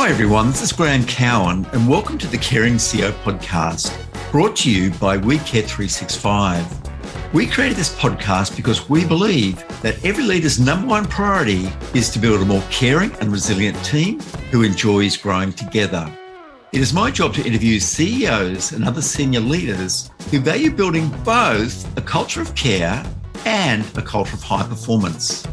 Hi, everyone. This is Graham Cowan, and welcome to the Caring CEO podcast, brought to you by We Care 365. We created this podcast because we believe that every leader's number one priority is to build a more caring and resilient team who enjoys growing together. It is my job to interview CEOs and other senior leaders who value building both a culture of care and a culture of high performance.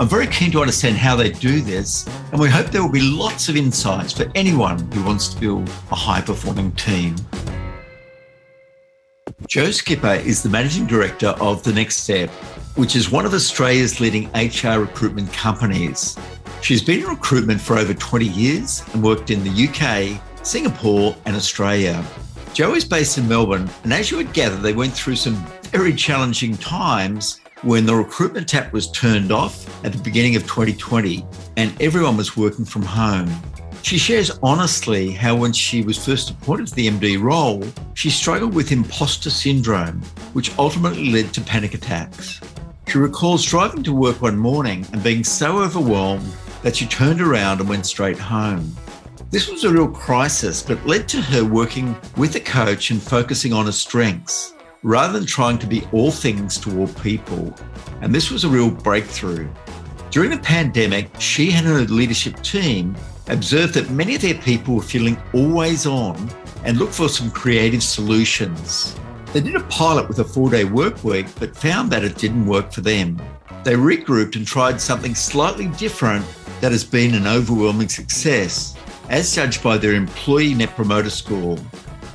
I'm very keen to understand how they do this, and we hope there will be lots of insights for anyone who wants to build a high performing team. Jo Skipper is the Managing Director of The Next Step, which is one of Australia's leading HR recruitment companies. She's been in recruitment for over 20 years and worked in the UK, Singapore, and Australia. Joe is based in Melbourne, and as you would gather, they went through some very challenging times when the recruitment tap was turned off at the beginning of 2020 and everyone was working from home. She shares honestly how, when she was first appointed to the MD role, she struggled with imposter syndrome, which ultimately led to panic attacks. She recalls driving to work one morning and being so overwhelmed that she turned around and went straight home. This was a real crisis, but led to her working with a coach and focusing on her strengths rather than trying to be all things to all people. And this was a real breakthrough. During the pandemic, she and her leadership team observed that many of their people were feeling always on and looked for some creative solutions. They did a pilot with a four day work week, but found that it didn't work for them. They regrouped and tried something slightly different that has been an overwhelming success, as judged by their employee net promoter score.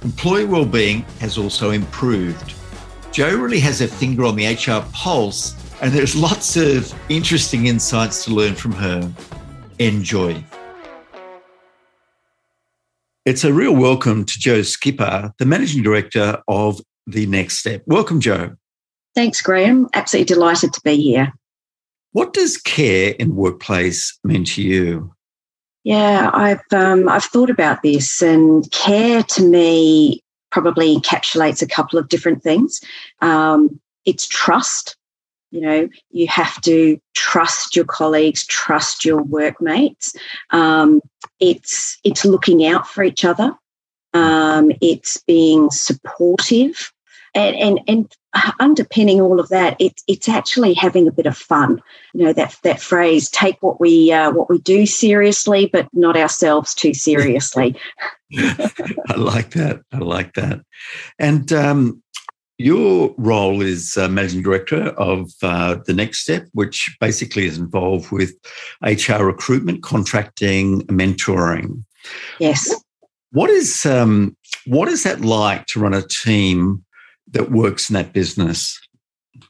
Employee well-being has also improved. Jo really has her finger on the HR pulse, and there's lots of interesting insights to learn from her. Enjoy. It's a real welcome to Jo Skipper, the Managing Director of The Next Step. Welcome, Jo. Thanks, Graham. Absolutely delighted to be here. What does care in workplace mean to you? Yeah, I've um, I've thought about this, and care to me probably encapsulates a couple of different things. Um, it's trust. You know, you have to trust your colleagues, trust your workmates. Um, it's it's looking out for each other. Um, it's being supportive and, and, and underpinning all of that, it, it's actually having a bit of fun. You know that that phrase: "Take what we uh, what we do seriously, but not ourselves too seriously." I like that. I like that. And um, your role is uh, managing director of uh, the Next Step, which basically is involved with HR recruitment, contracting, mentoring. Yes. What is um, what is that like to run a team that works in that business?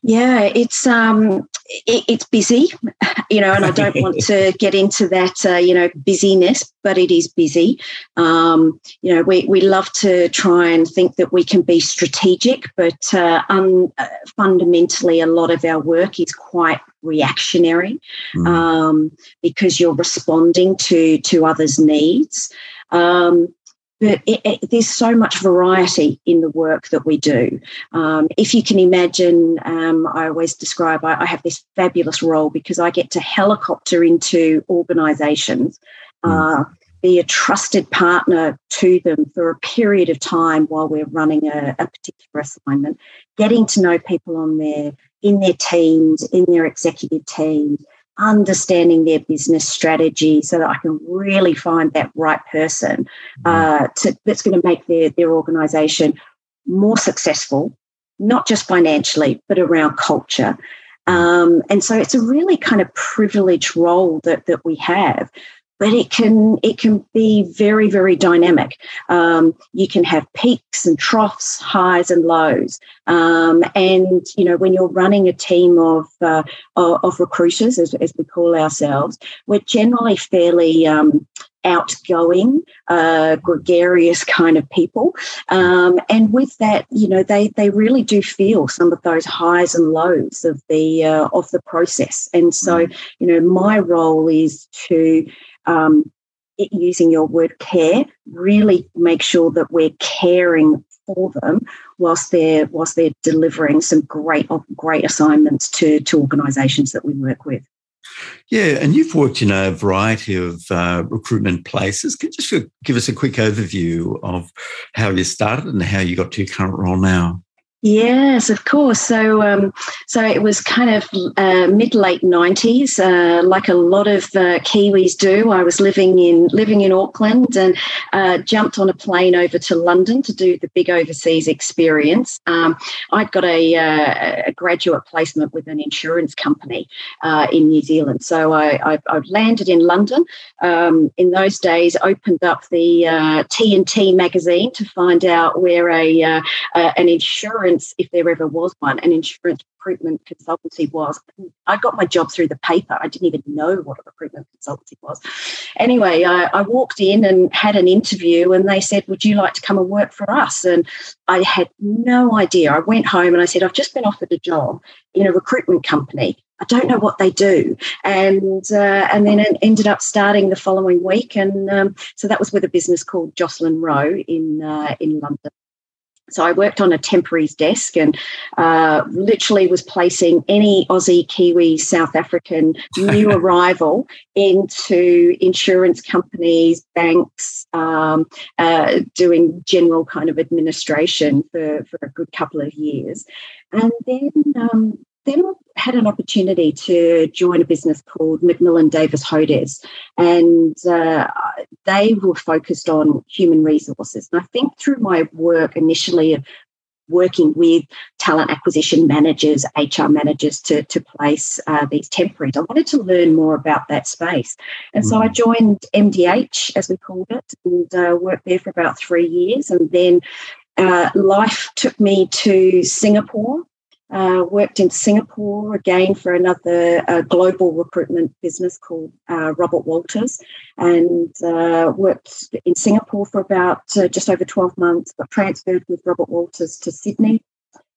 Yeah, it's um, it, it's busy, you know, and I don't want to get into that, uh, you know, busyness, but it is busy. Um, you know, we we love to try and think that we can be strategic, but uh, uh, fundamentally, a lot of our work is quite reactionary mm. um, because you're responding to to others' needs. Um, but it, it, there's so much variety in the work that we do. Um, if you can imagine, um, I always describe I, I, have this fabulous role because I get to helicopter into organisations, mm. uh, be a trusted partner to them for a period of time while we're running a, a particular assignment, getting to know people on their in their teams, in their executive teams, understanding their business strategy so that I can really find that right person mm-hmm. uh, to, that's going to make their, their organization more successful, not just financially, but around culture. Um, and so it's a really kind of privileged role that, that we have but it can it can be very very dynamic. Um, you can have peaks and troughs, highs and lows, um, and you know when you're running a team of uh, of recruiters, as, as, we call ourselves, we're generally fairly um, outgoing, uh, gregarious kind of people, um, and with that, you know they they really do feel some of those highs and lows of the uh, of the process, and so mm. you know my role is to um, using your word care, really make sure that we're caring for them whilst they're whilst they're delivering some great great assignments to to organisations that we work with. Yeah, and you've worked in a variety of uh, recruitment places. Can you just give us a quick overview of how you started and how you got to your current role now? Yes, of course. So, um, so it was kind of uh, mid late nineties, uh, like a lot of uh, Kiwis do. I was living in living in Auckland and uh, jumped on a plane over to London to do the big overseas experience. Um, I'd got a, uh, a, graduate placement with an insurance company uh, in New Zealand, so I, I, I landed in London. Um, in those days, opened up the TNT magazine to find out where a an insurance insurance, if there ever was one, an insurance recruitment consultancy was. I got my job through the paper. I didn't even know what a recruitment consultancy was. Anyway, I, I walked in and had an interview, and they said, Would you like to come and work for us? And I had no idea. I went home and I said, I've just been offered a job in a recruitment company. I don't know what they do, and uh, and then it ended up starting the following week, and um, so that was with a business called Joslin Rowe in uh, in London. So I worked on a temporaries desk and uh, literally was placing any Aussie, Kiwi, South African new arrival into insurance companies, banks, um, uh, doing general kind of administration for, for a good couple of years. And then um, then I had an opportunity to join a business called Macmillan Davies Hodes, and uh, they were focused on human resources. And I think through my work initially of working with talent acquisition managers, HR managers to, to place uh, these temporaries, I wanted to learn more about that space. And mm. so I mm. joined MDH, as we called it, and uh, worked there for about three years. And then uh, life took me to Singapore uh, worked in Singapore again for another uh, global recruitment business called uh, Robert Walters, and uh, worked in Singapore for about uh, just over 12 months. Got transferred with Robert Walters to Sydney,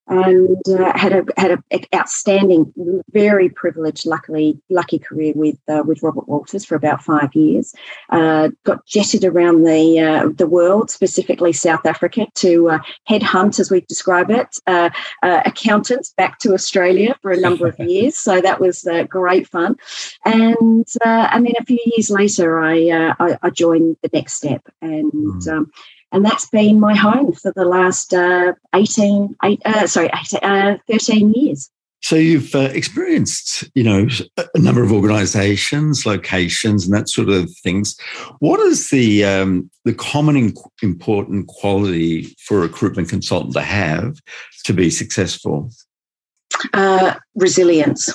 and uh, had a had an outstanding, very privileged, luckily lucky career with uh, with Robert Walters for about five years. Uh, got jetted around the uh, the world, specifically South Africa, to uh, headhunt, as we describe it, uh, accountants back to Australia for a number of years. So that was great fun. And and then a few years later, I I, I, joined the Next Step and. Mm. Um, and that's been my home for the last uh, 18, eight, uh, sorry, 18, uh, 13 years. So you've uh, experienced, you know, a number of organisations, locations, and that sort of things. What is the um, the common important quality for a recruitment consultant to have to be successful? Uh, resilience.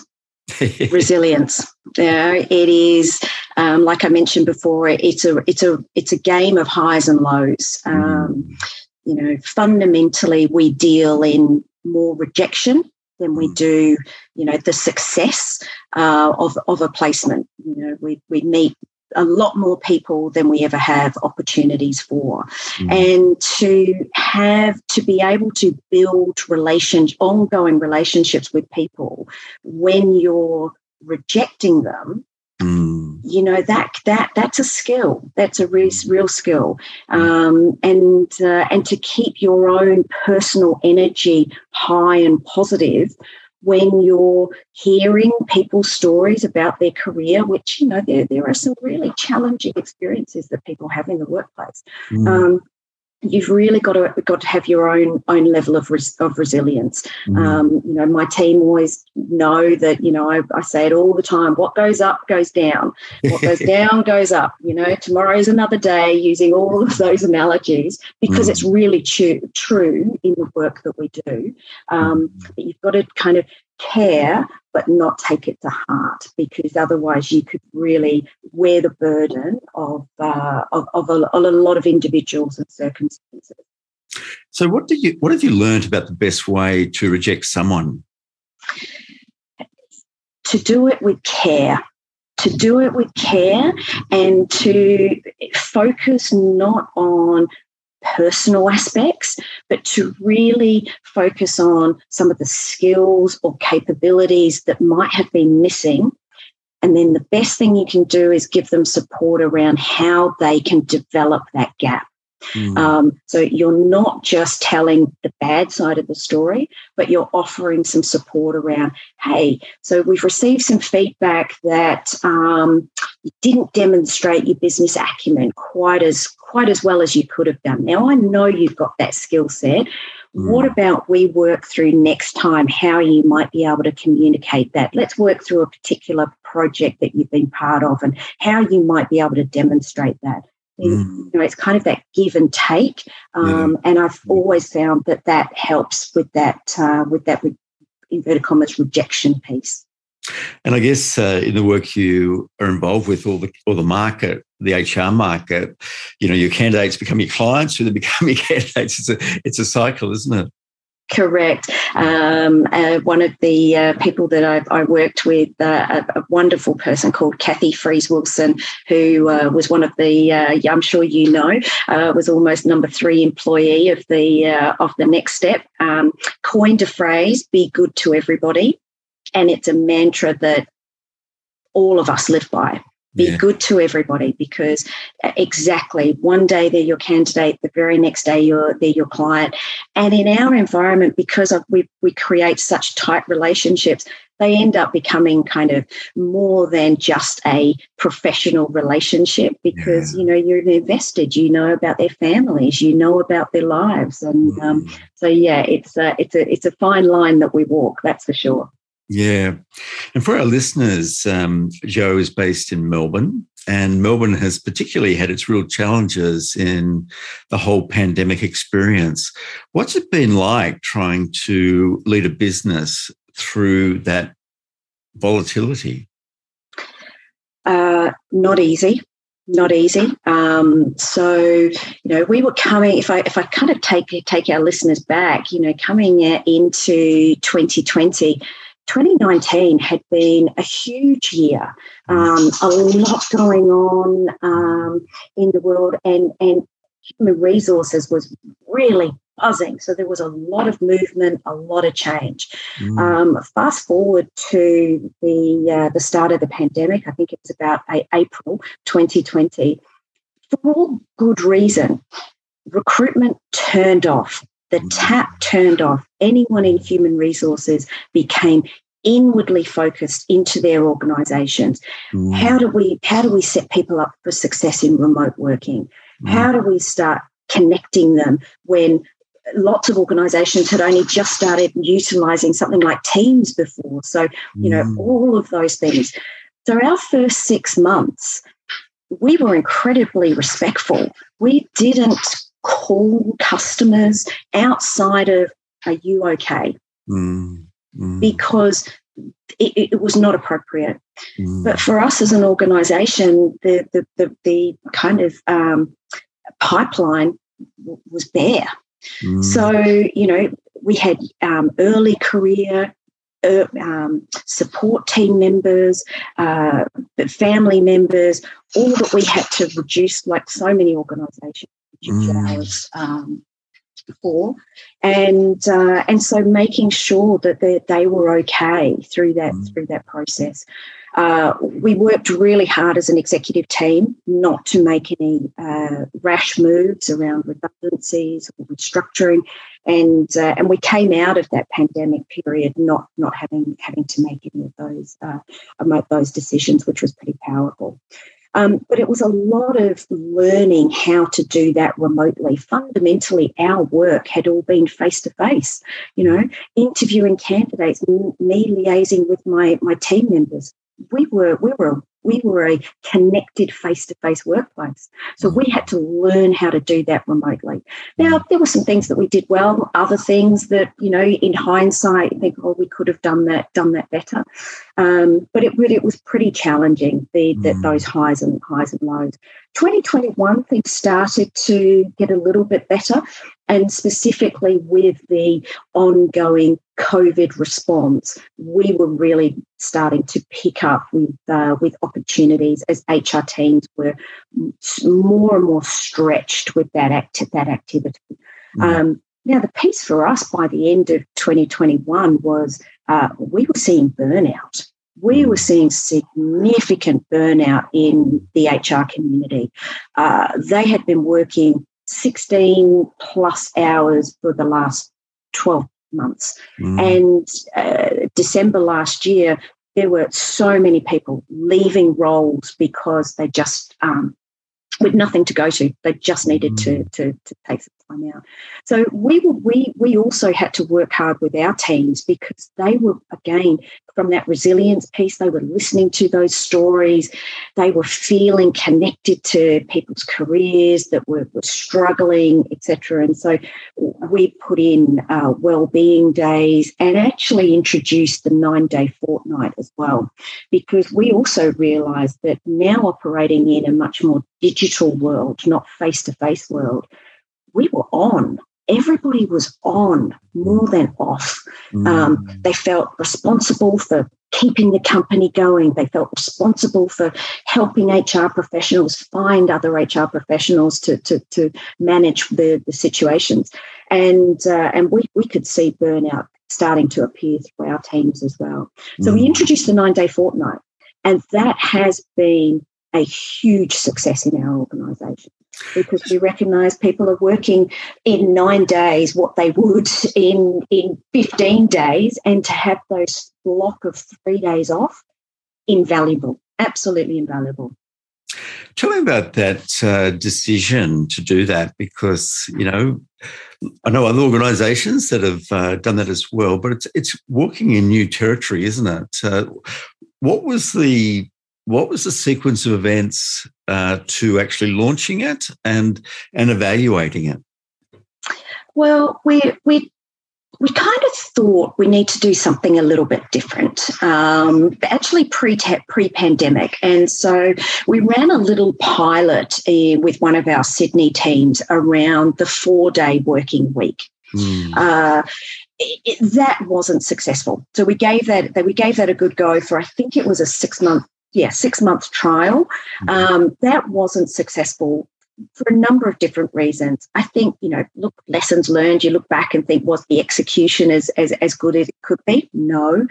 resilience. Yeah, it is um, like I mentioned before. It's a it's a it's a game of highs and lows. Um, you know, fundamentally, we deal in more rejection than we do, you know, the success uh, of of a placement. You know, we we meet a lot more people than we ever have opportunities for. Mm. And to have to be able to build relations, ongoing relationships with people when you're rejecting them. Mm. You know that that that's a skill. That's a real, real skill, um, and uh, and to keep your own personal energy high and positive when you're hearing people's stories about their career, which, you know, there, there are some really challenging experiences that people have in the workplace. Mm. Um, you've really got to got to have your own own level of res, of resilience. Mm. Um, you know, my team always know that. You know, I, I, say it all the time: what goes up goes down. What goes down goes up. You know, tomorrow is another day. Using all of those analogies because mm. it's really true true in the work that we do. Um, mm. you've got to kind of care but not take it to heart because otherwise you could really wear the burden of, uh, of, of, a, of, a, lot of individuals and circumstances. So, what do you what have you learned about the best way to reject someone? To do it with care. To do it with care and to focus not on personal aspects, but to really focus on some of the skills or capabilities that might have been missing. And then the best thing you can do is give them support around how they can develop that gap. Mm. Um, so you're not just telling the bad side of the story, but you're offering some support around, hey, so we've received some feedback that um, you didn't demonstrate your business acumen quite as quite as well as you could have done. Now I know you've got that skill set. Mm. What about we work through next time how you might be able to communicate that? Let's work through a particular project that you've been part of and how you might be able to demonstrate that. Mm. You know, it's kind of that give and take, um, yeah. and I've always found that that helps with that uh, with that with inverted commas rejection piece. And I guess uh, in the work you are involved with, or the or the market, the HR market, you know, your candidates become your clients, who then become your candidates. It's a it's a cycle, isn't it? Correct. Um, uh, one of the uh, people that I've, I worked with, uh, a, a, wonderful person called Kathy Fries Wilson, who uh, was one of the, uh, I'm sure you know, uh, was almost number three employee of the of the Next Step. Um, coined a phrase: "Be good to everybody," and it's a mantra that all of us live by be yeah. good to everybody because uh, exactly one day they're your candidate the very next day you're they're your client and in our environment because of, we, we create such tight relationships they end up becoming kind of more than just a professional relationship because yeah. you know you're invested you know about their families you know about their lives and um, mm. so yeah it's a, it's a it's a fine line that we walk that's for sure yeah. And for our listeners, um, Jo is based in Melbourne, and Melbourne has particularly had its real challenges in the whole pandemic experience. What's it been like trying to lead a business through that volatility? Uh, not easy not easy. Um, so you know, we were coming. If I if I kind of take take our listeners back, you know, coming into 2020, 2019 had been a huge year, um, a lot going on um, in the world, and, and human resources was really buzzing. So there was a lot of movement, a lot of change. Mm. Um, fast forward to the uh, the start of the pandemic, I think it was about April 2020. For all good reason, recruitment turned off the tap turned off. Anyone in human resources became inwardly focused into their organizations. Mm. How do we how do we set people up for success in remote working? Mm. How do we start connecting them when lots of organizations had only just started utilizing something like Teams before. So, you know, mm. all of those things. So our first 6 months we were incredibly respectful. We didn't call customers outside of, are you okay? Mm, mm. Because it, it, was not appropriate. Mm. But for us as an organisation, the, the, the, the, kind of um, pipeline w- was bare. Mm. So, you know, we had um, early career uh, um, support team members, uh, family members, all that we had to reduce, like so many organisations, mm. hours um, for, and uh, and so making sure that they, they were okay through that mm. through that process. Uh, we worked really hard as an executive team not to make any uh, rash moves around redundancies or restructuring, and uh, and we came out of that pandemic period not not having having to make any of those uh, those decisions, which was pretty powerful. Um, but it was a lot of learning how to do that remotely. Fundamentally, our work had all been face to face, you know, interviewing candidates, me liaising with my, my team members. We were, we were we were a connected face to face workplace. So we had to learn how to do that remotely. Now, there were some things that we did well, other things that, you know, in hindsight, I think, oh, we could have done that, done that better. Um, but it really it was pretty challenging, the, the, mm. those highs and highs and lows. 2021, things started to get a little bit better, and specifically with the ongoing COVID response, we were really starting to pick up with uh, with opportunities as HR teams were more and more stretched with that act that activity. Mm. Um, now, the piece for us by the end of 2021 was uh, we were seeing burnout. We mm. were seeing significant burnout in the HR community. Uh, they had been working 16 plus hours for the last 12 months. Mm. And uh, December last year, there were so many people leaving roles because they just um, with nothing to go to. They just needed to, mm. to, to take So we were, we we also had to work hard with our teams because they were again from that resilience piece. They were listening to those stories. They were feeling connected to people's careers that were, were struggling, etc. And so we put in uh, well-being days and actually introduced the nine-day fortnight as well, because we also realised that now operating in a much more digital world, not face-to-face world, we were on everybody was on more than off. Mm. Um, they felt responsible for keeping the company going. They felt responsible for helping HR professionals find other HR professionals to, to, to manage the, the situations. And, uh, and we, we could see burnout starting to appear through our teams as well. So mm. we introduced the nine day fortnight, and that has been a huge success in our organisation because we recognise people are working in nine days what they would in in 15 days and to have those block of three days off invaluable absolutely invaluable Tell me about that uh, decision to do that because, you know, I know other organizations that have uh, done that as well, but it's, it's walking in new territory, isn't it? Uh, what was the what was the sequence of events uh, to actually launching it and and evaluating it? Well, we we we kind of thought we need to do something a little bit different, um, actually pre pre pandemic, and so we ran a little pilot uh, with one of our Sydney teams around the four day working week. Mm. Uh, it, that wasn't successful. So we gave that, that we gave that a good go for I think it was a six month yeah, six month trial. Mm-hmm. Um, that wasn't successful for a number of different reasons. I think, you know, look, lessons learned, you look back and think, was the execution as, as, as good as it could be? No.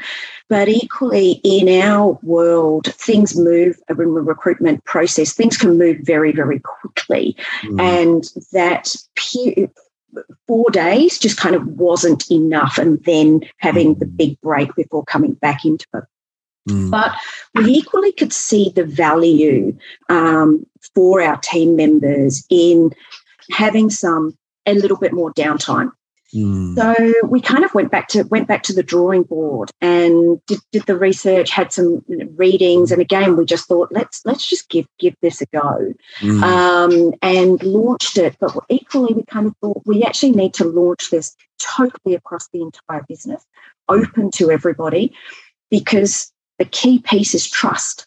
But equally, in our world, things move in the recruitment process, things can move very, very quickly. Mm. And that four days just kind of wasn't enough. And then having the mm. big break before coming back into it. Mm. But we equally could see the value um, for our team members in having some a little bit more downtime. Mm. So we kind of went back to went back to the drawing board and did, did the research, had some readings, and again we just thought let's let's just give give this a go, mm. um, and launched it. But equally, we kind of thought we actually need to launch this totally across the entire business, open to everybody, because the key piece is trust.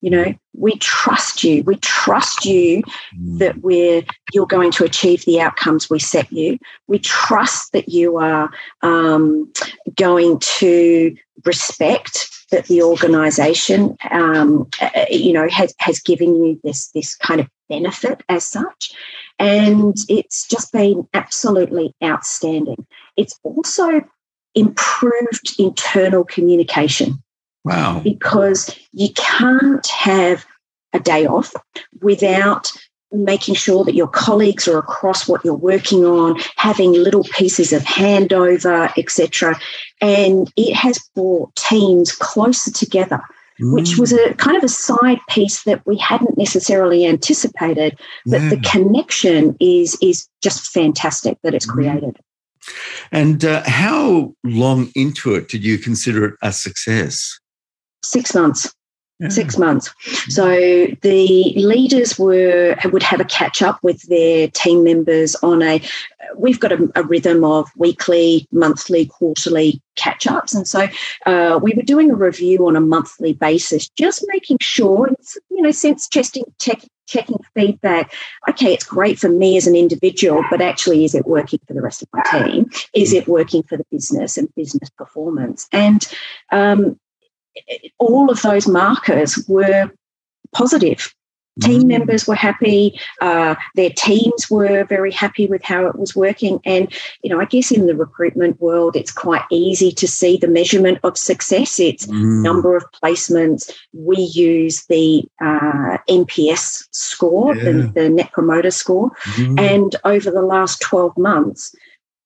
You know, we trust you. We trust you mm. that we're you're going to achieve the outcomes we set you. We trust that you are um, going to respect that the organisation, um, uh, you know, has has given you this this kind of benefit as such, and it's just been absolutely outstanding. It's also improved internal communication. Wow. Because you can't have a day off without making sure that your colleagues are across what you're working on, having little pieces of handover, etc. And it has brought teams closer together, mm. which was a kind of a side piece that we hadn't necessarily anticipated. But yeah. the connection is is just fantastic that it's mm. created. And uh, how long into it did you consider it a success? Six months. Yeah. Six months. So the leaders were would have a catch up with their team members on a. We've got a, a rhythm of weekly, monthly, quarterly catch ups, and so uh, we were doing a review on a monthly basis, just making sure, it's you know, sense testing, check, checking feedback. Okay, it's great for me as an individual, but actually, is it working for the rest of my team? Is it working for the business and business performance? And um, all of those markers were positive. Team mm. members were happy. Uh, their teams were very happy with how it was working. And, you know, I guess in the recruitment world, it's quite easy to see the measurement of success. It's mm. number of placements. We use the uh, NPS score, yeah. the, the, Net Promoter Score. Mm. And over the last 12 months,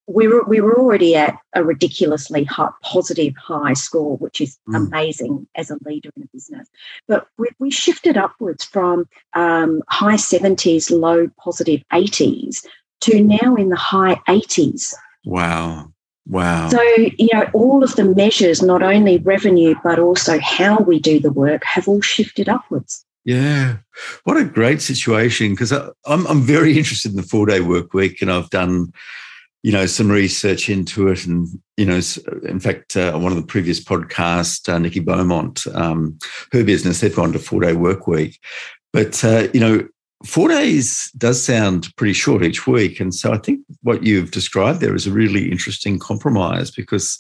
we were we were already at a ridiculously high, positive high score, which is mm. amazing as a leader in a business. But we, we shifted upwards from um, high seventies, low positive positive eighties to now in the high eighties. Wow. Wow. So, you know, all of the measures, not only revenue, but also how we do the work, have all shifted upwards. Yeah. What a great situation. Because I'm, I'm very interested in the four day work week and I've done you know some research into it and you know in fact uh, one of the previous podcasts uh, nikki beaumont um, her business they've gone to four day work week. But uh, you know four days does sound pretty short each week. And so i think what you've described there is a really interesting compromise because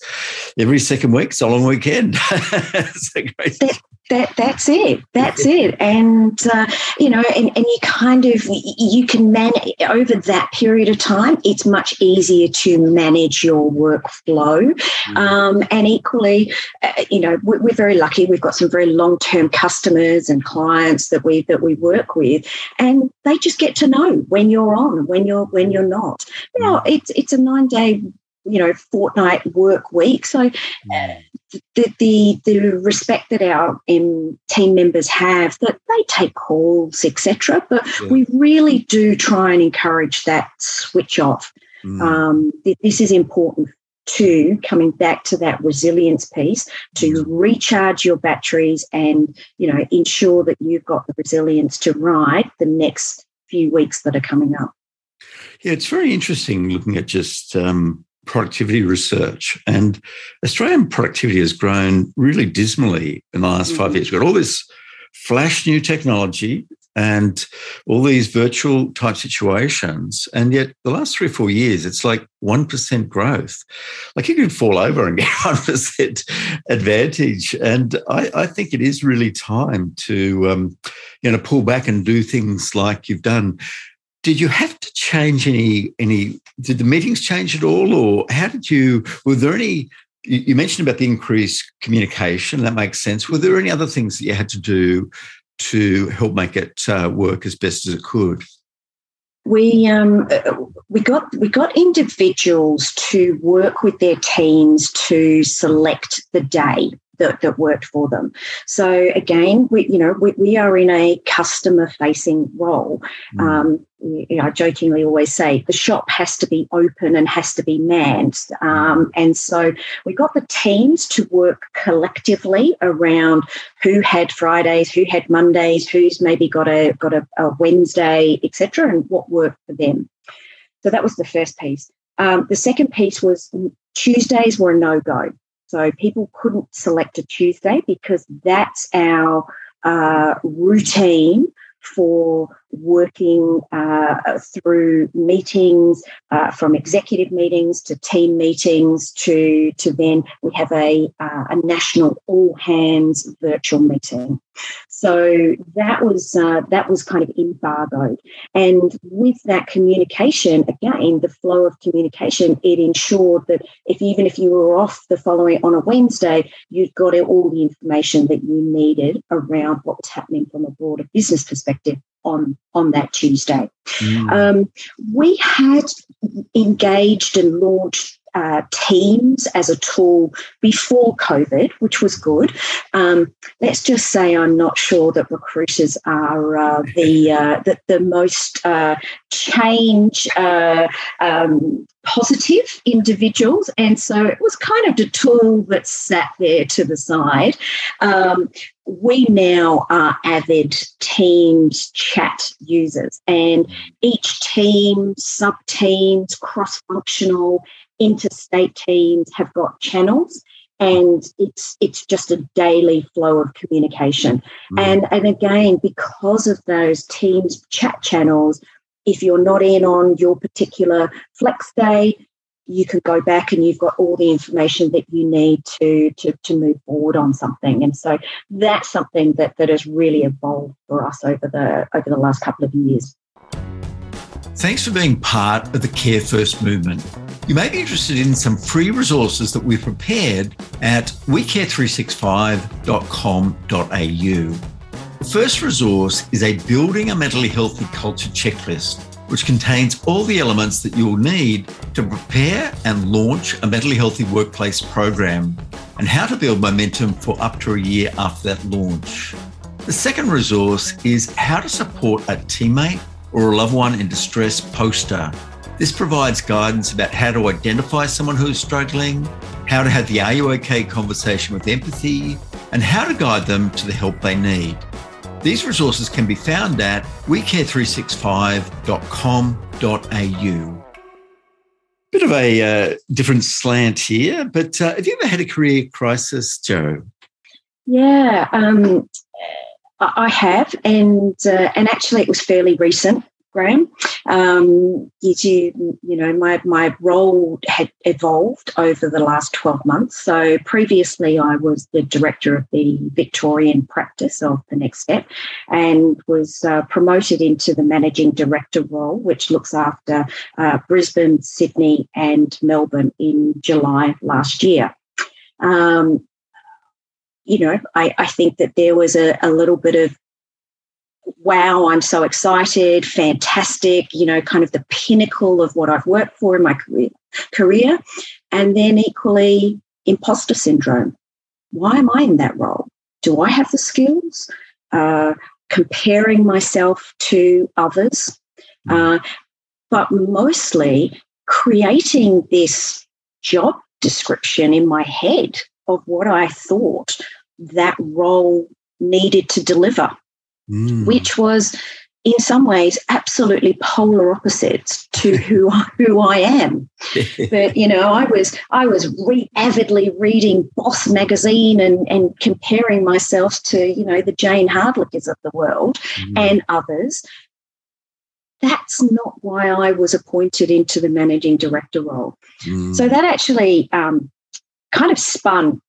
every second week's a long weekend. So that, that, that's it. That's it. And uh, you know and, and you kind of you can manage over that period of time it's much easier to manage your workflow. Um, and equally uh, you know we're, we're, very lucky. We've got some very long-term customers and clients that we that we work with and they just get to know when you're on when you're when you're not. Now mm. it's it's a nine day you know fortnight work week so uh. The, the the respect that our um, team members have that they take calls etc but yeah. we really do try and encourage that switch off mm. um, this is important too coming back to that resilience piece to mm. recharge your batteries and you know ensure that you've got the resilience to ride the next few weeks that are coming up yeah it's very interesting looking at just um, productivity research. And Australian productivity has grown really dismally in the last mm-hmm. five years. We've got all this flash new technology and all these virtual type situations. And yet, the last three or four years, it's like 1% growth. Like you could fall over and get 1% advantage. And I, I think it is really time to, um, you know, pull back and do things like you've done did you have to change any any did the meetings change at all or how did you were there any you mentioned about the increased communication that makes sense. Were there any other things that you had to do to help make it uh, work as best as it could? We um, uh, we got we got individuals to work with their teams to select the day that, that worked for them. So again, we you know we, we are in a customer facing role. Mm. Um, you know, I jokingly always say the shop has to be open and has to be manned. Um, and so we got the teams to work collectively around who had Fridays, who had Mondays, who's maybe got a got a, a Wednesday, etc., and what worked for them. So that was the first piece. Um, the second piece was Tuesdays were a no go. So people couldn't select a Tuesday because that's our uh, routine for working uh, through meetings, uh, from executive meetings to team meetings to to then we have a uh, a national all hands virtual meeting. So that was uh, that was kind of embargoed, and with that communication, again, the flow of communication, it ensured that if even if you were off the following on a Wednesday, you'd got all the information that you needed around what was happening from a broader business perspective on on that Tuesday. Mm. Um, we had engaged and launched uh, Teams as a tool before COVID, which was good. Um, let's just say I'm not sure that recruiters are uh, the, uh, the, the most uh, change uh, um, positive individuals, and so it was kind of the tool that sat there to the side. Um, we now are avid Teams chat users, and each team, sub teams, cross functional, interstate teams have got channels and it's it's just a daily flow of communication mm. and and again because of those teams chat channels if you're not in on your particular flex day you can go back and you've got all the information that you need to, to, to move forward on something. And so that's something that, that has really evolved for us over the over the last couple of years. Thanks for being part of the Care First movement. You may be interested in some free resources that we've prepared at wecare365.com.au. The first resource is a Building a Mentally Healthy Culture checklist which contains all the elements that you'll need to prepare and launch a mentally healthy workplace program and how to build momentum for up to a year after that launch. The second resource is how to support a teammate or a loved one in distress poster. This provides guidance about how to identify someone who's struggling, how to have the Are You OK conversation with empathy, and how to guide them to the help they need. These resources can be found at wecare365.com.au. Bit of a uh, different slant here, but uh, have you ever had a career crisis, Jo? Yeah, um, I have, and uh, and actually, it was fairly recent. Graham. Um, you, you know, my, my role had evolved over the last 12 months. So previously, I was the director of the Victorian practice of the Next Step and was uh, promoted into the managing director role, which looks after uh, Brisbane, Sydney, and Melbourne in July last year. Um, you know, I, I, think that there was a, a little bit of wow, I'm so excited, fantastic, you know, kind of the pinnacle of what I've worked for in my career. career. And then equally, imposter syndrome. Why am I in that role? Do I have the skills? Uh, comparing myself to others, uh, but mostly creating this job description in my head of what I thought that role needed to deliver mm. which was in some ways absolutely polar opposites to who who I am. but you know, I was I was re- avidly reading Boss magazine and and comparing myself to you know the Jayne Hrdlickas of the world mm. and others. That's not why I was appointed into the managing director role. Mm. So that actually um, kind of spun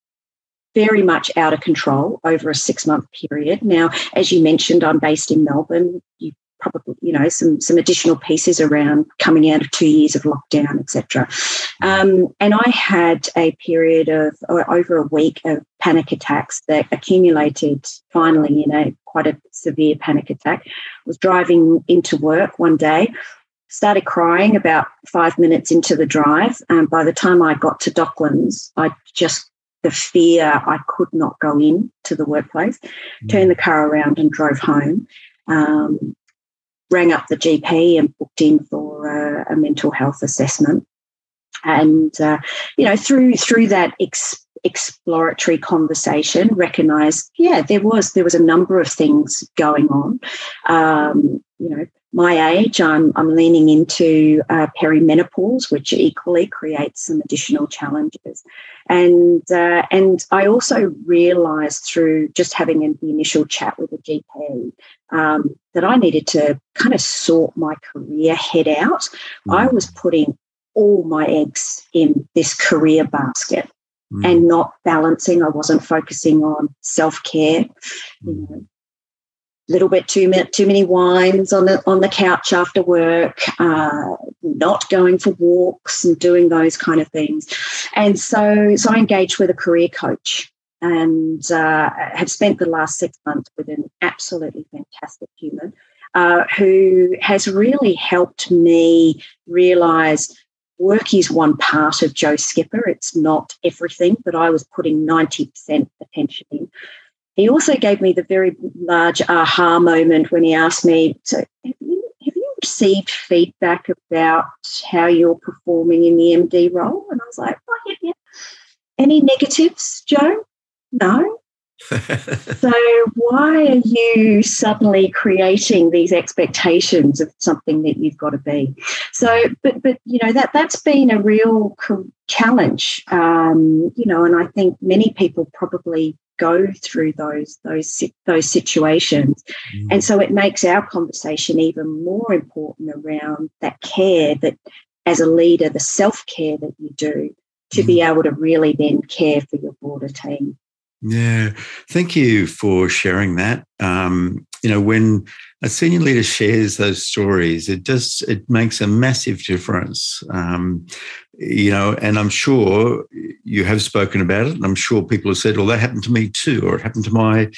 very much out of control over a six month period. Now, as you mentioned, I'm based in Melbourne. You probably, you know, some some additional pieces around coming out of two years of lockdown, etc. Um, and I had a period of over a week of panic attacks that accumulated finally in a quite a severe panic attack. I was driving into work one day started crying about five minutes into the drive. And by the time I got to Docklands, I just the fear I could not go in to the workplace, mm. turned the car around and drove home. Um, rang up the GP and booked in for a, a mental health assessment. And uh, you know, through through that ex- exploratory conversation, recognised, yeah, there was there was a number of things going on. Um, you know, my age, I'm, I'm leaning into uh, perimenopause, which equally creates some additional challenges. And, uh, and I also realised through just having the initial chat with a GP um, that I needed to kind of sort my career head out. Mm. I was putting all my eggs in this career basket. Mm. And not balancing. I wasn't focusing on self care, you mm. know, little bit too many, too many wines on the on the couch after work, uh, not going for walks and doing those kind of things. And so, so I engaged with a career coach and uh, have spent the last six months with an absolutely fantastic human uh, who has really helped me realize work is one part of Jo Skipper. It's not everything, but I was putting 90% attention in. He also gave me the very large aha moment when he asked me, So, have you, have you received feedback about how you're performing in the MD role? And I was like, Oh, yeah, yeah. Any negatives, Jo? No. so why are you suddenly creating these expectations of something that you've got to be so but but you know that that's been a real challenge um, you know and i think many people probably go through those those those situations mm. and so it makes our conversation even more important around that care that as a leader, the self care that you do to mm. be able to really then care for your broader team. Yeah, thank you for sharing that. Um, you know, when a senior leader shares those stories, it just it makes a massive difference. Um, you know, and I'm sure you have spoken about it, and I'm sure people have said, "Well, that happened to me too," or "It happened to my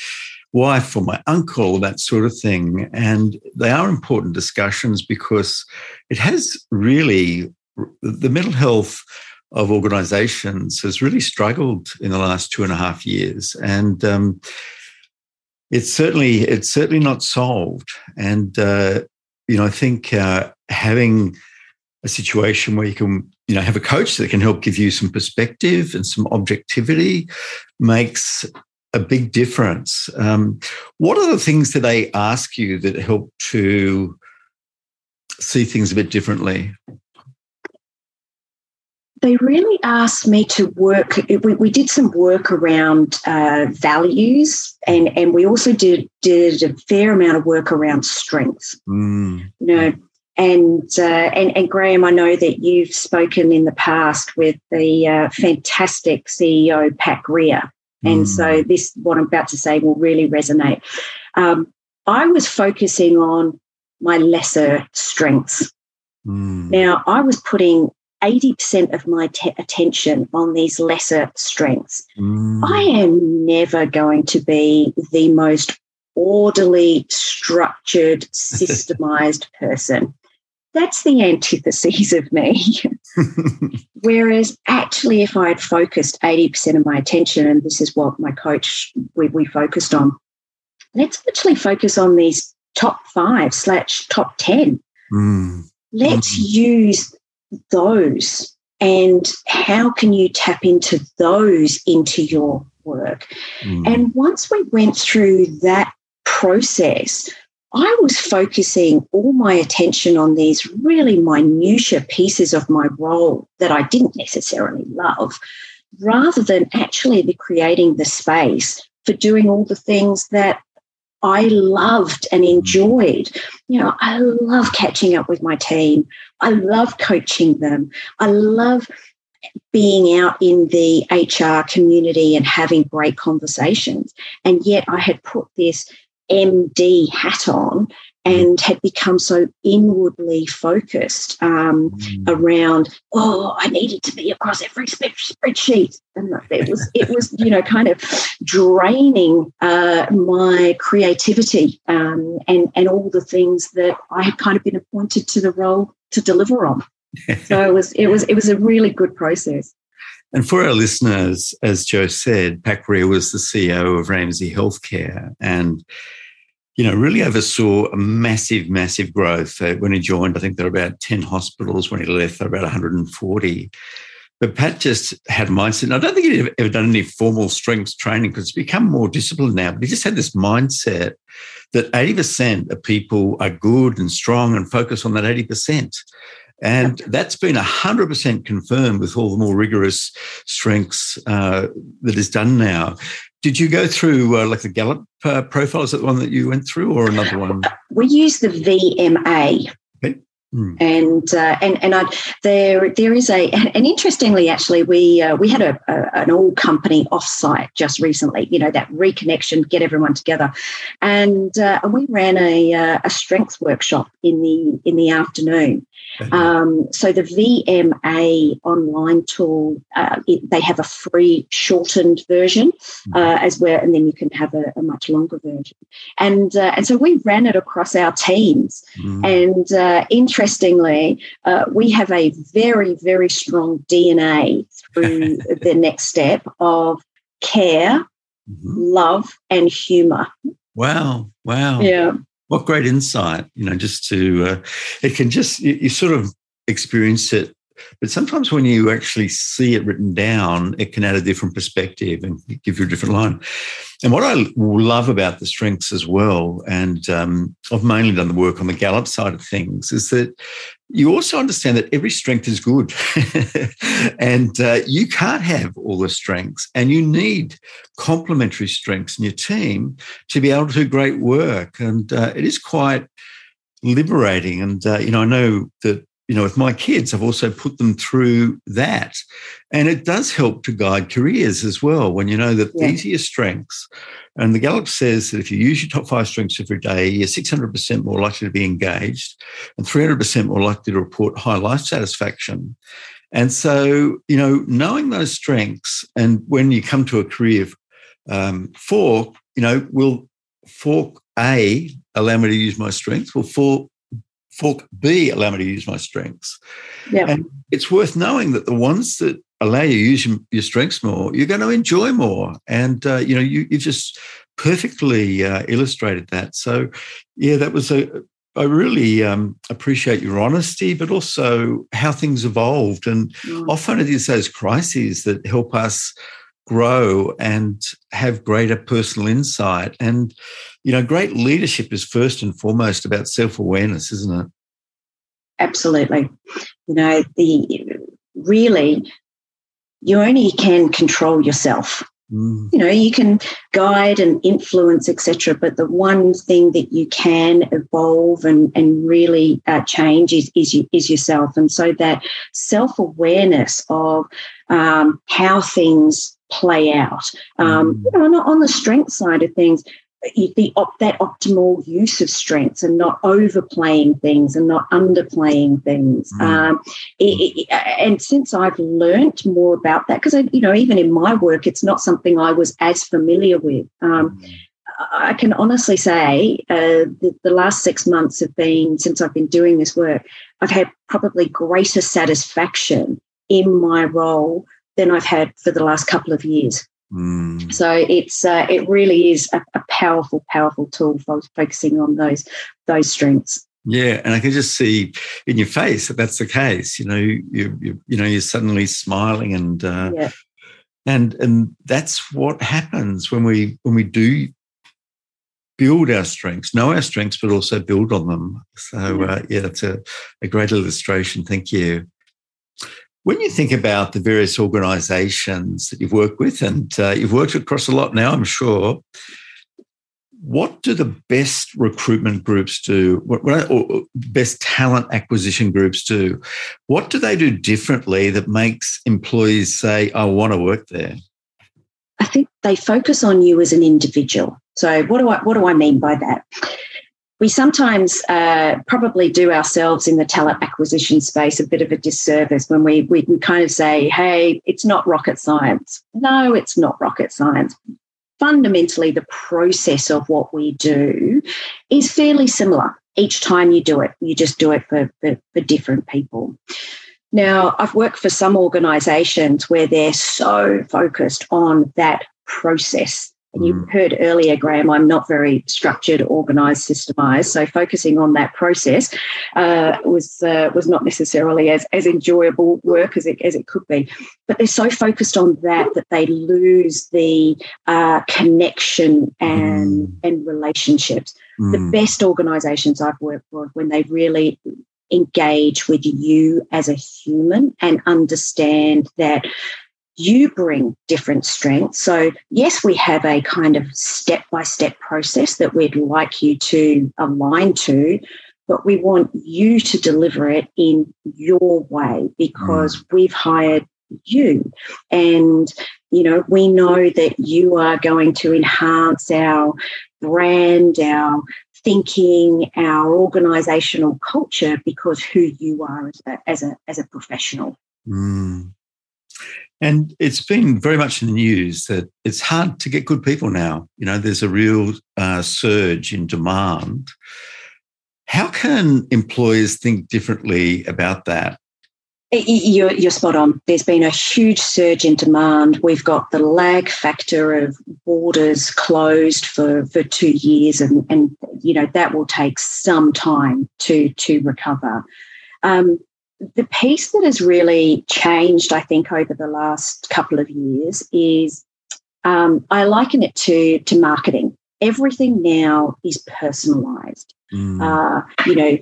wife or my uncle," that sort of thing. And they are important discussions because it has really the mental health of organizations has really struggled in the last two and a half years. And um, it's certainly it's certainly not solved. And uh, you know, I think uh, having a situation where you can you know have a coach that can help give you some perspective and some objectivity makes a big difference. Um, what are the things that they ask you that help to see things a bit differently? They really asked me to work. We, we did some work around uh, values, and and we also did did a fair amount of work around strengths. Mm. You know, and uh, and and Graham, I know that you've spoken in the past with the uh, fantastic CEO Pat Grier, and mm. so this what I'm about to say will really resonate. Um, I was focusing on my lesser strengths. Mm. Now, I was putting 80% of my te- attention on these lesser strengths. Mm. I am never going to be the most orderly, structured, systemized person. That's the antithesis of me. Whereas actually, if I had focused 80% of my attention, and this is what my coach we, we focused on, let's actually focus on these top five slash top 10. Mm. Let's mm. use those and how can you tap into those into your work mm. and once we went through that process i was focusing all my attention on these really minutiae pieces of my role that i didn't necessarily love rather than actually creating the space for doing all the things that I loved and enjoyed. You know, I love catching up with my team. I love coaching them. I love being out in the HR community and having great conversations. And yet I had put this MD hat on and had become so inwardly focused um, mm. around oh i needed to be across every spreadsheet and it was it was you know kind of draining uh, my creativity um, and and all the things that i had kind of been appointed to the role to deliver on so it was it was it was a really good process and for our listeners, as Jo said, Grier was the CEO of Ramsay Healthcare. And you know, really oversaw a massive, massive growth. Uh, when he joined, I think there were about 10 hospitals. When he left, there were about 140. But Pat just had a mindset. And I don't think he'd ever done any formal strength training because it's become more disciplined now. But he just had this mindset that 80% of people are good and strong and focus on that 80%. And that's been 100% confirmed with all the more rigorous strengths uh, that is done now. Did you go through uh, like the Gallup uh, profile? Is that the one that you went through, or another one? We use the VIA. Hmm. And uh, and and I, there there is a and interestingly actually we uh, we had a, a, an all company offsite just recently you know that reconnection get everyone together and uh, and we ran a uh, a strengths workshop in the in the afternoon um, so the VIA online tool, uh, it, they have a free shortened version mm-hmm. uh, as well, and then you can have a, a much longer version. And uh, and so we ran it across our teams. Mm. And uh, interestingly, uh, we have a very very strong DNA through the next step of care, mm-hmm. love, and humor. Wow! Wow! Yeah what great insight you know just to uh, it can just you, you, sort of experience it but sometimes when you actually see it written down it can add a different perspective and give you a different line. And what i love about the strengths as well and um, i've mainly done the work on the gallup side of things is that you also understand that every strength is good. And uh, you can't have all the strengths and you need complementary strengths in your team to be able to do great work. And uh, it is quite liberating. And uh, you know i know that you know, with my kids, I've also put them through that. And it does help to guide careers as well when you know that yeah. these are your strengths. And the Gallup says that if you use your top five strengths every day, you're 600% more likely to be engaged and 300% more likely to report high life satisfaction. And so, you know, knowing those strengths and when you come to a career um, fork, you know, will fork A allow me to use my strengths? Will fork fork B allow me to use my strengths? Yeah. And it's worth knowing that the ones that allow you to use your, strengths more, you're going to enjoy more. And, uh, you know, you, you just perfectly uh, illustrated that. So, yeah, that was a, I really um, appreciate your honesty, but also how things evolved. And mm. often it is those crises that help us grow and have greater personal insight. And, you know, great leadership is first and foremost about self awareness, isn't it? Absolutely. You know, the really, you only can control yourself. Mm. You know, you can guide and influence, etc. But the one thing that you can evolve and and really uh, change is is, is yourself. And so that self awareness of um, how things play out. Um, mm. you know, on the strength side of things, the op, that optimal use of strengths and not overplaying things and not underplaying things. Mm. Um, it, it, and since I've learnt more about that, because you know, even in my work, it's not something I was as familiar with. Um, mm. I can honestly say uh, the, the last six months have been since I've been doing this work. I've had probably greater satisfaction in my role than I've had for the last couple of years. Mm. So it's uh, it really is a, a, powerful, powerful tool for focusing on those those strengths. Yeah, and I can just see in your face that that's the case. You know, you you, you know you're suddenly smiling and uh, yeah. and and that's what happens when we when we do build our strengths, know our strengths, but also build on them. So yeah, uh, yeah that's a, a great illustration. Thank you. When you think about the various organizations that you've worked with, and uh, you've worked across a lot now, I'm sure, what do the best recruitment groups do? What, or best talent acquisition groups do? What do they do differently that makes employees say, I want to work there? I think they focus on you as an individual. So, what do I, what do I mean by that? We sometimes uh, probably do ourselves in the talent acquisition space a bit of a disservice when we, we kind of say, hey, it's not rocket science. No, it's not rocket science. Fundamentally, the process of what we do is fairly similar each time you do it. You just do it for, for, for different people. Now, I've worked for some organizations where they're so focused on that process and you mm. heard earlier, Graham, I'm not very structured, organised, systemised. So focusing on that process uh, was uh, was not necessarily as, as enjoyable work as it as it could be. But they're so focused on that that they lose the uh, connection and mm. and relationships. Mm. The best organisations I've worked for when they really engage with you as a human and understand that you bring different strengths. So, yes, we have a kind of step by step process that we'd like you to align to, but we want you to deliver it in your way because mm. we've hired you. And, you know, we know that you are going to enhance our brand, our thinking, our organizational culture because who you are as a, as a, as a professional. Mm. And it's been very much in the news that it's hard to get good people now. You know, there's a real uh, surge in demand. How can employers think differently about that? You're, you're, spot on. There's been a huge surge in demand. We've got the lag factor of borders closed for, for two years, and, and you know that will take some time to to recover. Um, the piece that has really changed, I think, over the last couple of years is um, I liken it to, to marketing. Everything now is personalized. Mm. Uh, you know,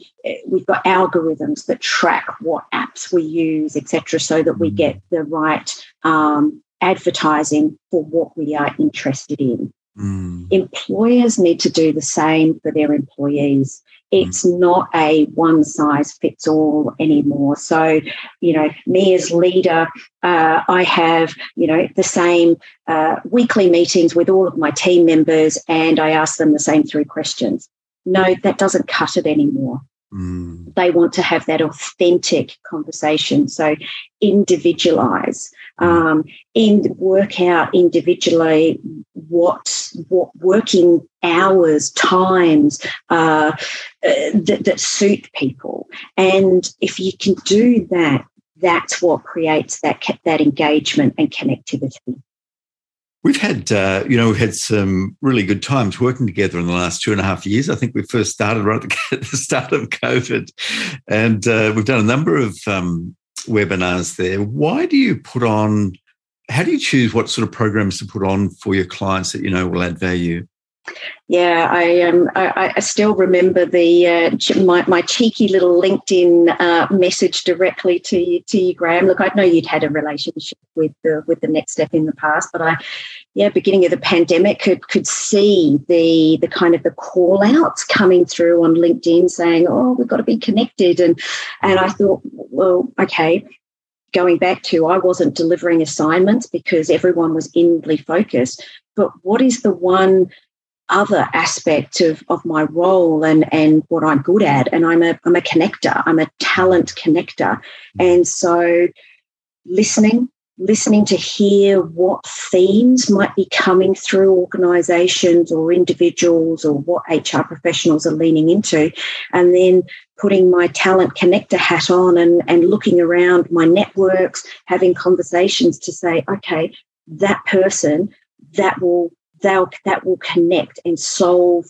we've got algorithms that track what apps we use, etc., so that we mm. get the right um, advertising for what we are interested in. Mm. Employers need to do the same for their employees. It's mm. not a one size fits all anymore. So, you know, me as leader, uh, I have, you know, the same uh, weekly meetings with all of my team members and I ask them the same three questions. No, that doesn't cut it anymore. Mm. They want to have that authentic conversation. So individualize, mm. um, and work out individually what what working hours, times uh, uh, that, that suit people. And if you can do that, that's what creates that that engagement and connectivity. We've had, uh, you know, we've had some really good times working together in the last two and a half years. I think we first started right at the start of COVID, and uh, we've done a number of um, webinars there. Why do you put on? How do you choose what sort of programs to put on for your clients that you know will add value? Yeah, I um, I, I, still remember the uh, my, my cheeky little LinkedIn uh, message directly to you, to you, Graham. Look, I know you'd had a relationship with the with the next step in the past, but I, yeah, beginning of the pandemic, could could see the the kind of the call outs coming through on LinkedIn saying, "Oh, we've got to be connected," and and I thought, well, okay, going back to I wasn't delivering assignments because everyone was inwardly focused. But what is the one other aspect of, of my role and, and what I'm good at. And I'm a, I'm a connector, I'm a talent connector. Mm. And so listening, listening to hear what themes might be coming through organizations or individuals or what HR professionals are leaning into, and then putting my talent connector hat on and, and looking around my networks, having conversations to say, okay, that person that will they'll that will connect and solve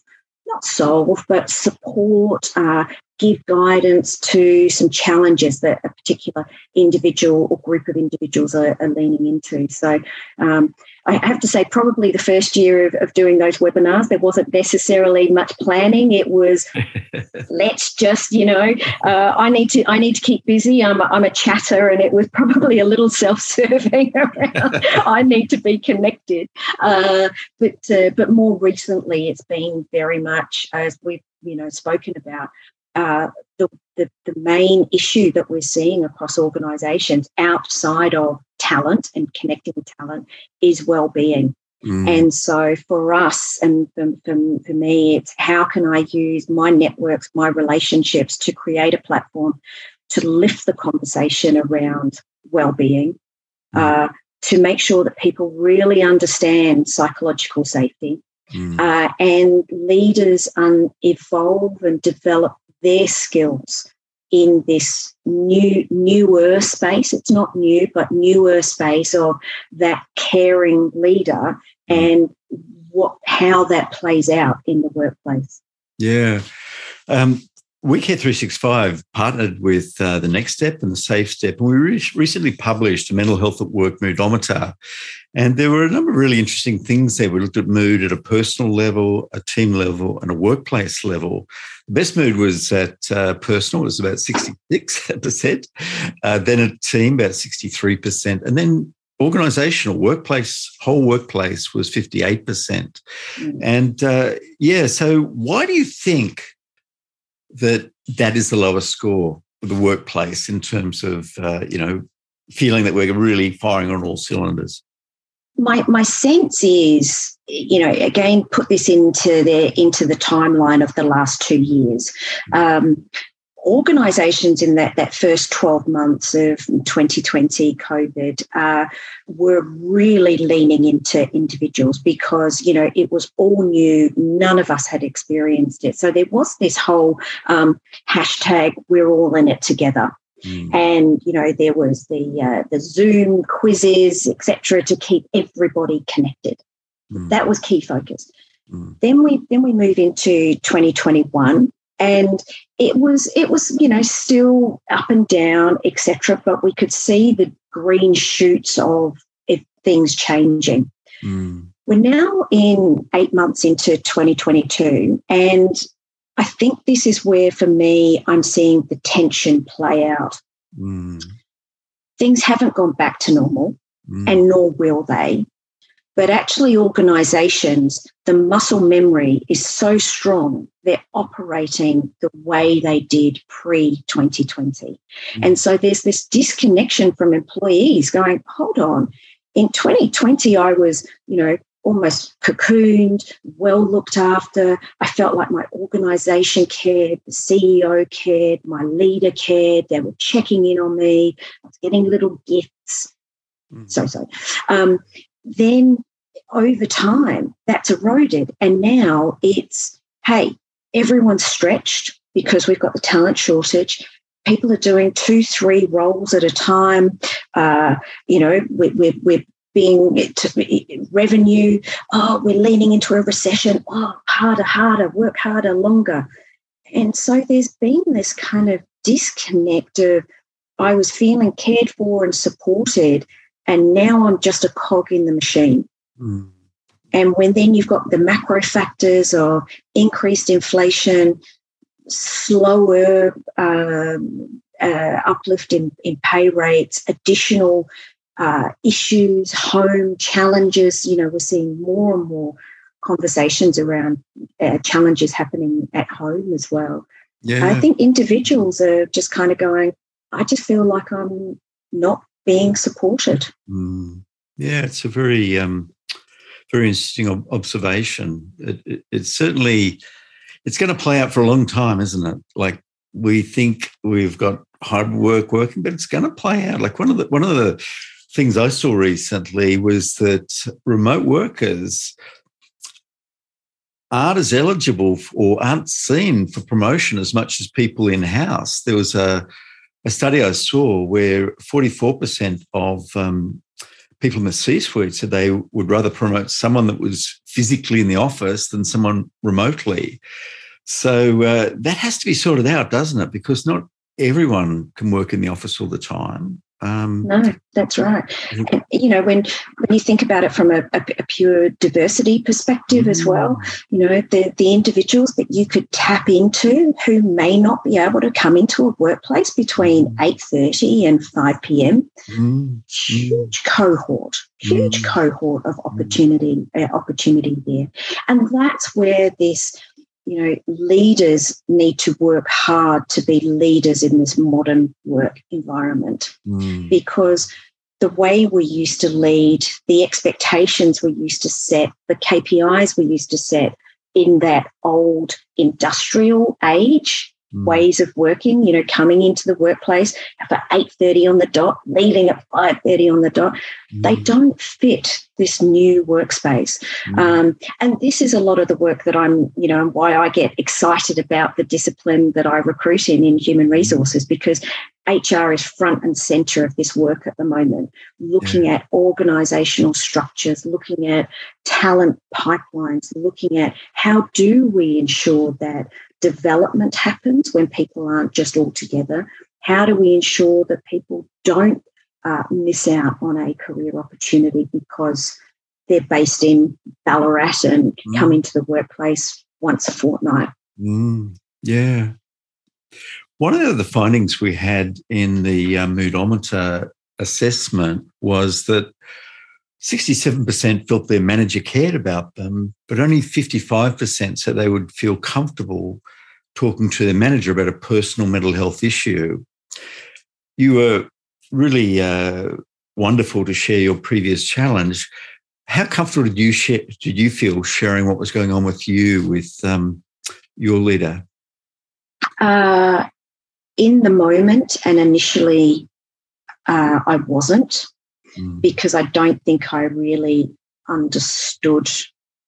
not solve but support uh, give guidance to some challenges that a particular individual or group of individuals are, are leaning into. So um, I have to say, probably the first year of, of, doing those webinars, there wasn't necessarily much planning. It was let's just, you know, uh, I need to I need to keep busy. I'm a, I'm a chatter, and it was probably a little self-serving. Around, I need to be connected, uh, but uh, but more recently, it's been very much as we've you know spoken about uh, the, the, the main issue that we're seeing across organisations outside of talent and connecting with talent is well-being. Mm. And so for us and for, for, for, me, it's how can I use my networks, my relationships to create a platform to lift the conversation around well-being, mm. uh, to make sure that people really understand psychological safety, mm. uh, and leaders um, evolve and develop their skills in this new newer space. It's not new but newer space of that caring leader and what how that plays out in the workplace. Yeah. Um, WeCare 365 partnered with uh, the Next Step and the Safe Step, and we re- recently published a mental health at work moodometer. And there were a number of really interesting things there. We looked at mood at a personal level, a team level, and a workplace level. The best mood was at uh, personal, it was about 66%, uh, then a team, about 63%, and then organizational workplace whole workplace was 58% mm. and uh, yeah so why do you think that that is the lowest score for the workplace in terms of uh, you know feeling that we're really firing on all cylinders. My my sense is you know again put this into the into the timeline of the last two years. Um, organisations in that, that first 12 months of 2020 COVID uh, were really leaning into individuals because, you know, it was all new. None of us had experienced it. So there was this whole um, hashtag, we're all in it together. Mm. And you know there was the uh, the Zoom quizzes, etc., to keep everybody connected. Mm. That was key focus. Mm. Then we then we move into 2021, and it was it was you know still up and down etc but we could see the green shoots of things changing mm. we're now in eight months into 2022 and i think this is where for me i'm seeing the tension play out mm. things haven't gone back to normal mm. and nor will they But actually, organizations, the muscle memory is so strong, they're operating the way they did pre 2020. Mm-hmm. And so there's this disconnection from employees going, hold on, in 2020, I was, you know, almost cocooned, well looked after. I felt like my organization cared, the CEO cared, my leader cared. They were checking in on me. I was getting little gifts. Mm. So, so. Um, then over time, that's eroded. And now it's, hey, everyone's stretched because we've got the talent shortage. People are doing two, three roles at a time. Uh, you know, we're, we're, we're being revenue. Oh, we're leaning into a recession. Oh, harder, harder, work harder, longer. And so there's been this kind of disconnect of I was feeling cared for and supported, and now I'm just a cog in the machine. Mm. And when then you've got the macro factors of increased inflation, slower um, uh, uplift in, in pay rates, additional uh, issues, home challenges. You know, we're seeing more and more conversations around uh, challenges happening at home as well. Yeah. I think individuals are just kind of going, I just feel like I'm not being supported. Mm. Yeah, it's a very, um, very interesting observation. It, it, it's certainly, it's going to play out for a long time, isn't it? Like we think we've got hard work working, but it's going to play out. Like one of the one of the things I saw recently was that remote workers aren't as eligible or aren't seen for promotion as much as people in house. There was a, a study I saw where 44% of um, people in the C suite said they would rather promote someone that was physically in the office than someone remotely. So uh, that has to be sorted out, doesn't it? Because not everyone can work in the office all the time. Um, no, that's right. And, you know, when when you think about it from a, a, a pure diversity perspective mm. as well, you know, the the individuals that you could tap into who may not be able to come into a workplace between mm. eight thirty and five p.m. Mm. Huge cohort, huge mm. cohort of opportunity uh, opportunity there, and that's where this you know, leaders need to work hard to be leaders in this modern work environment mm. because the way we used to lead, the expectations we used to set, the KPIs we used to set in that old industrial age. Ways of working, you know, coming into the workplace for 8.30 on the dot, leaving at 5.30 on the dot, mm. they don't fit this new workspace. Mm. Um, and this is a lot of the work that I'm, you know, and why I get excited about the discipline that I recruit in in human resources because HR is front and center of this work at the moment, looking yeah. at organizational structures, looking at talent pipelines, looking at how do we ensure that development happens when people aren't just all together? How do we ensure that people don't uh, miss out on a career opportunity because they're based in Ballarat and mm. come into the workplace once a fortnight? Mm. Yeah. One of the findings we had in the uh, Moodometer assessment was that 67% felt their manager cared about them, but only 55% said they would feel comfortable talking to their manager about a personal mental health issue. You were really uh, wonderful to share your previous challenge. How comfortable did you share, did you feel sharing what was going on with you with um, your leader? Uh, in the moment and initially, uh, I wasn't mm. because I don't think I really understood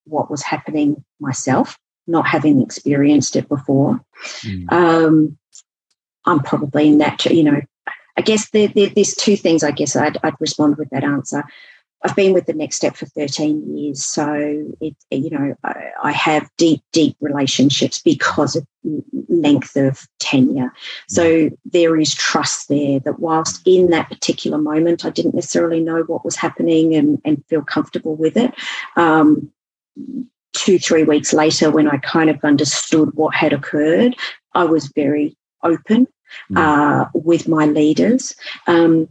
what was happening myself, not having experienced it before. Mm. Um, I'm probably in that, you know, I guess there, there, there's two things I guess I'd, I'd respond with that answer. I've been with the next step for 13 years. So, it, you know, I, I, have deep, deep relationships because of length of tenure. So there is trust there that whilst in that particular moment, I didn't necessarily know what was happening and, and feel comfortable with it. Um, two, three weeks later, when I kind of understood what had occurred, I was very open mm. uh, with my leaders. Um,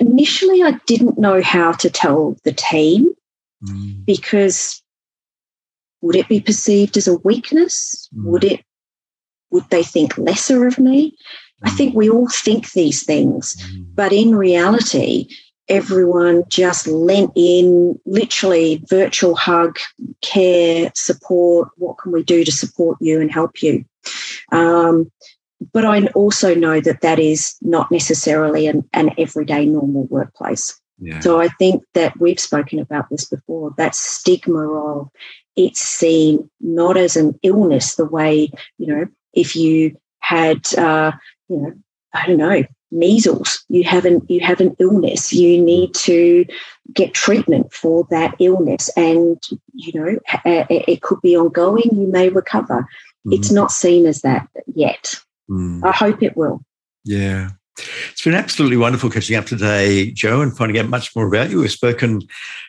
initially, I didn't know how to tell the team mm. because would it be perceived as a weakness? Mm. Would it would they think lesser of me? I mm. think we all think these things, mm. but in reality, everyone just lent in literally virtual hug, care, support. What can we do to support you and help you? Um, but I also know that that is not necessarily an, an everyday normal workplace. Yeah. So I think that we've spoken about this before that stigma of it's seen not as an illness the way, you know, if you had, uh, you know, I don't know, measles, you have an you have an illness. You need to get treatment for that illness, and you know it could be ongoing. You may recover. Mm-hmm. It's not seen as that yet. Mm. I hope it will. Yeah. It's been absolutely wonderful catching up today, Jo, and finding out much more about you. We've spoken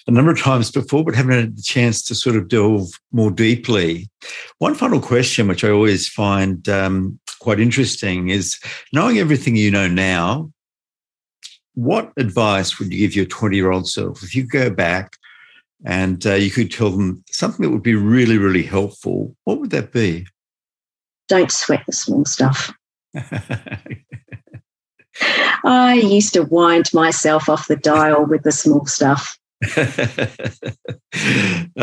a number of times before, but haven't had the chance to sort of delve more deeply. One final question, which I always find um, quite interesting, is knowing everything you know now, what advice would you give your 20 year old self if you go back and uh, you could tell them something that would be really, really helpful? What would that be? Don't sweat the small stuff. I used to wind myself off the dial with the small stuff. I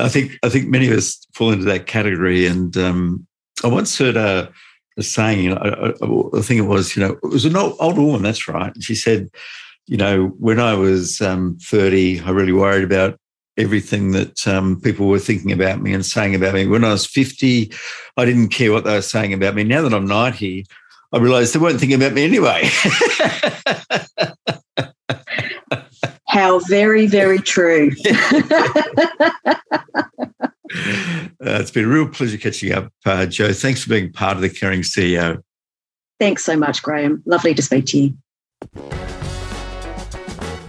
think I think many of us fall into that category. And um, I once heard a, a saying. I, I, I, think it was, you know, it was an old, old woman. That's right. And she said, you know, when I was um, thirty, I really worried about everything that um, people were thinking about me and saying about me. When I was fifty, I didn't care what they were saying about me. Now that I'm ninety, I realised they weren't thinking about me anyway. How very, very true. uh, it's been a real pleasure catching up, uh, Jo. Thanks for being part of the Caring CEO. Thanks so much, Graham. Lovely to speak to you.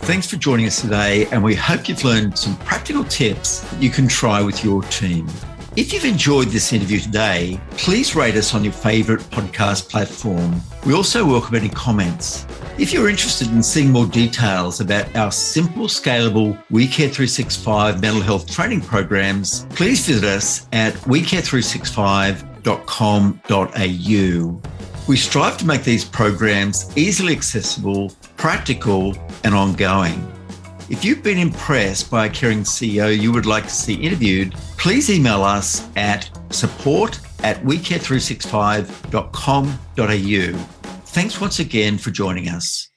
Thanks for joining us today, and we hope you've learned some practical tips that you can try with your team. If you've enjoyed this interview today, please rate us on your favorite podcast platform. We also welcome any comments. If you're interested in seeing more details about our simple, scalable WeCare 365 mental health training programs, please visit us at wecare365.com.au. We strive to make these programs easily accessible, practical, and ongoing. If you've been impressed by a caring CEO you would like to see interviewed, please email us at support at wecare365.com.au. Thanks once again for joining us.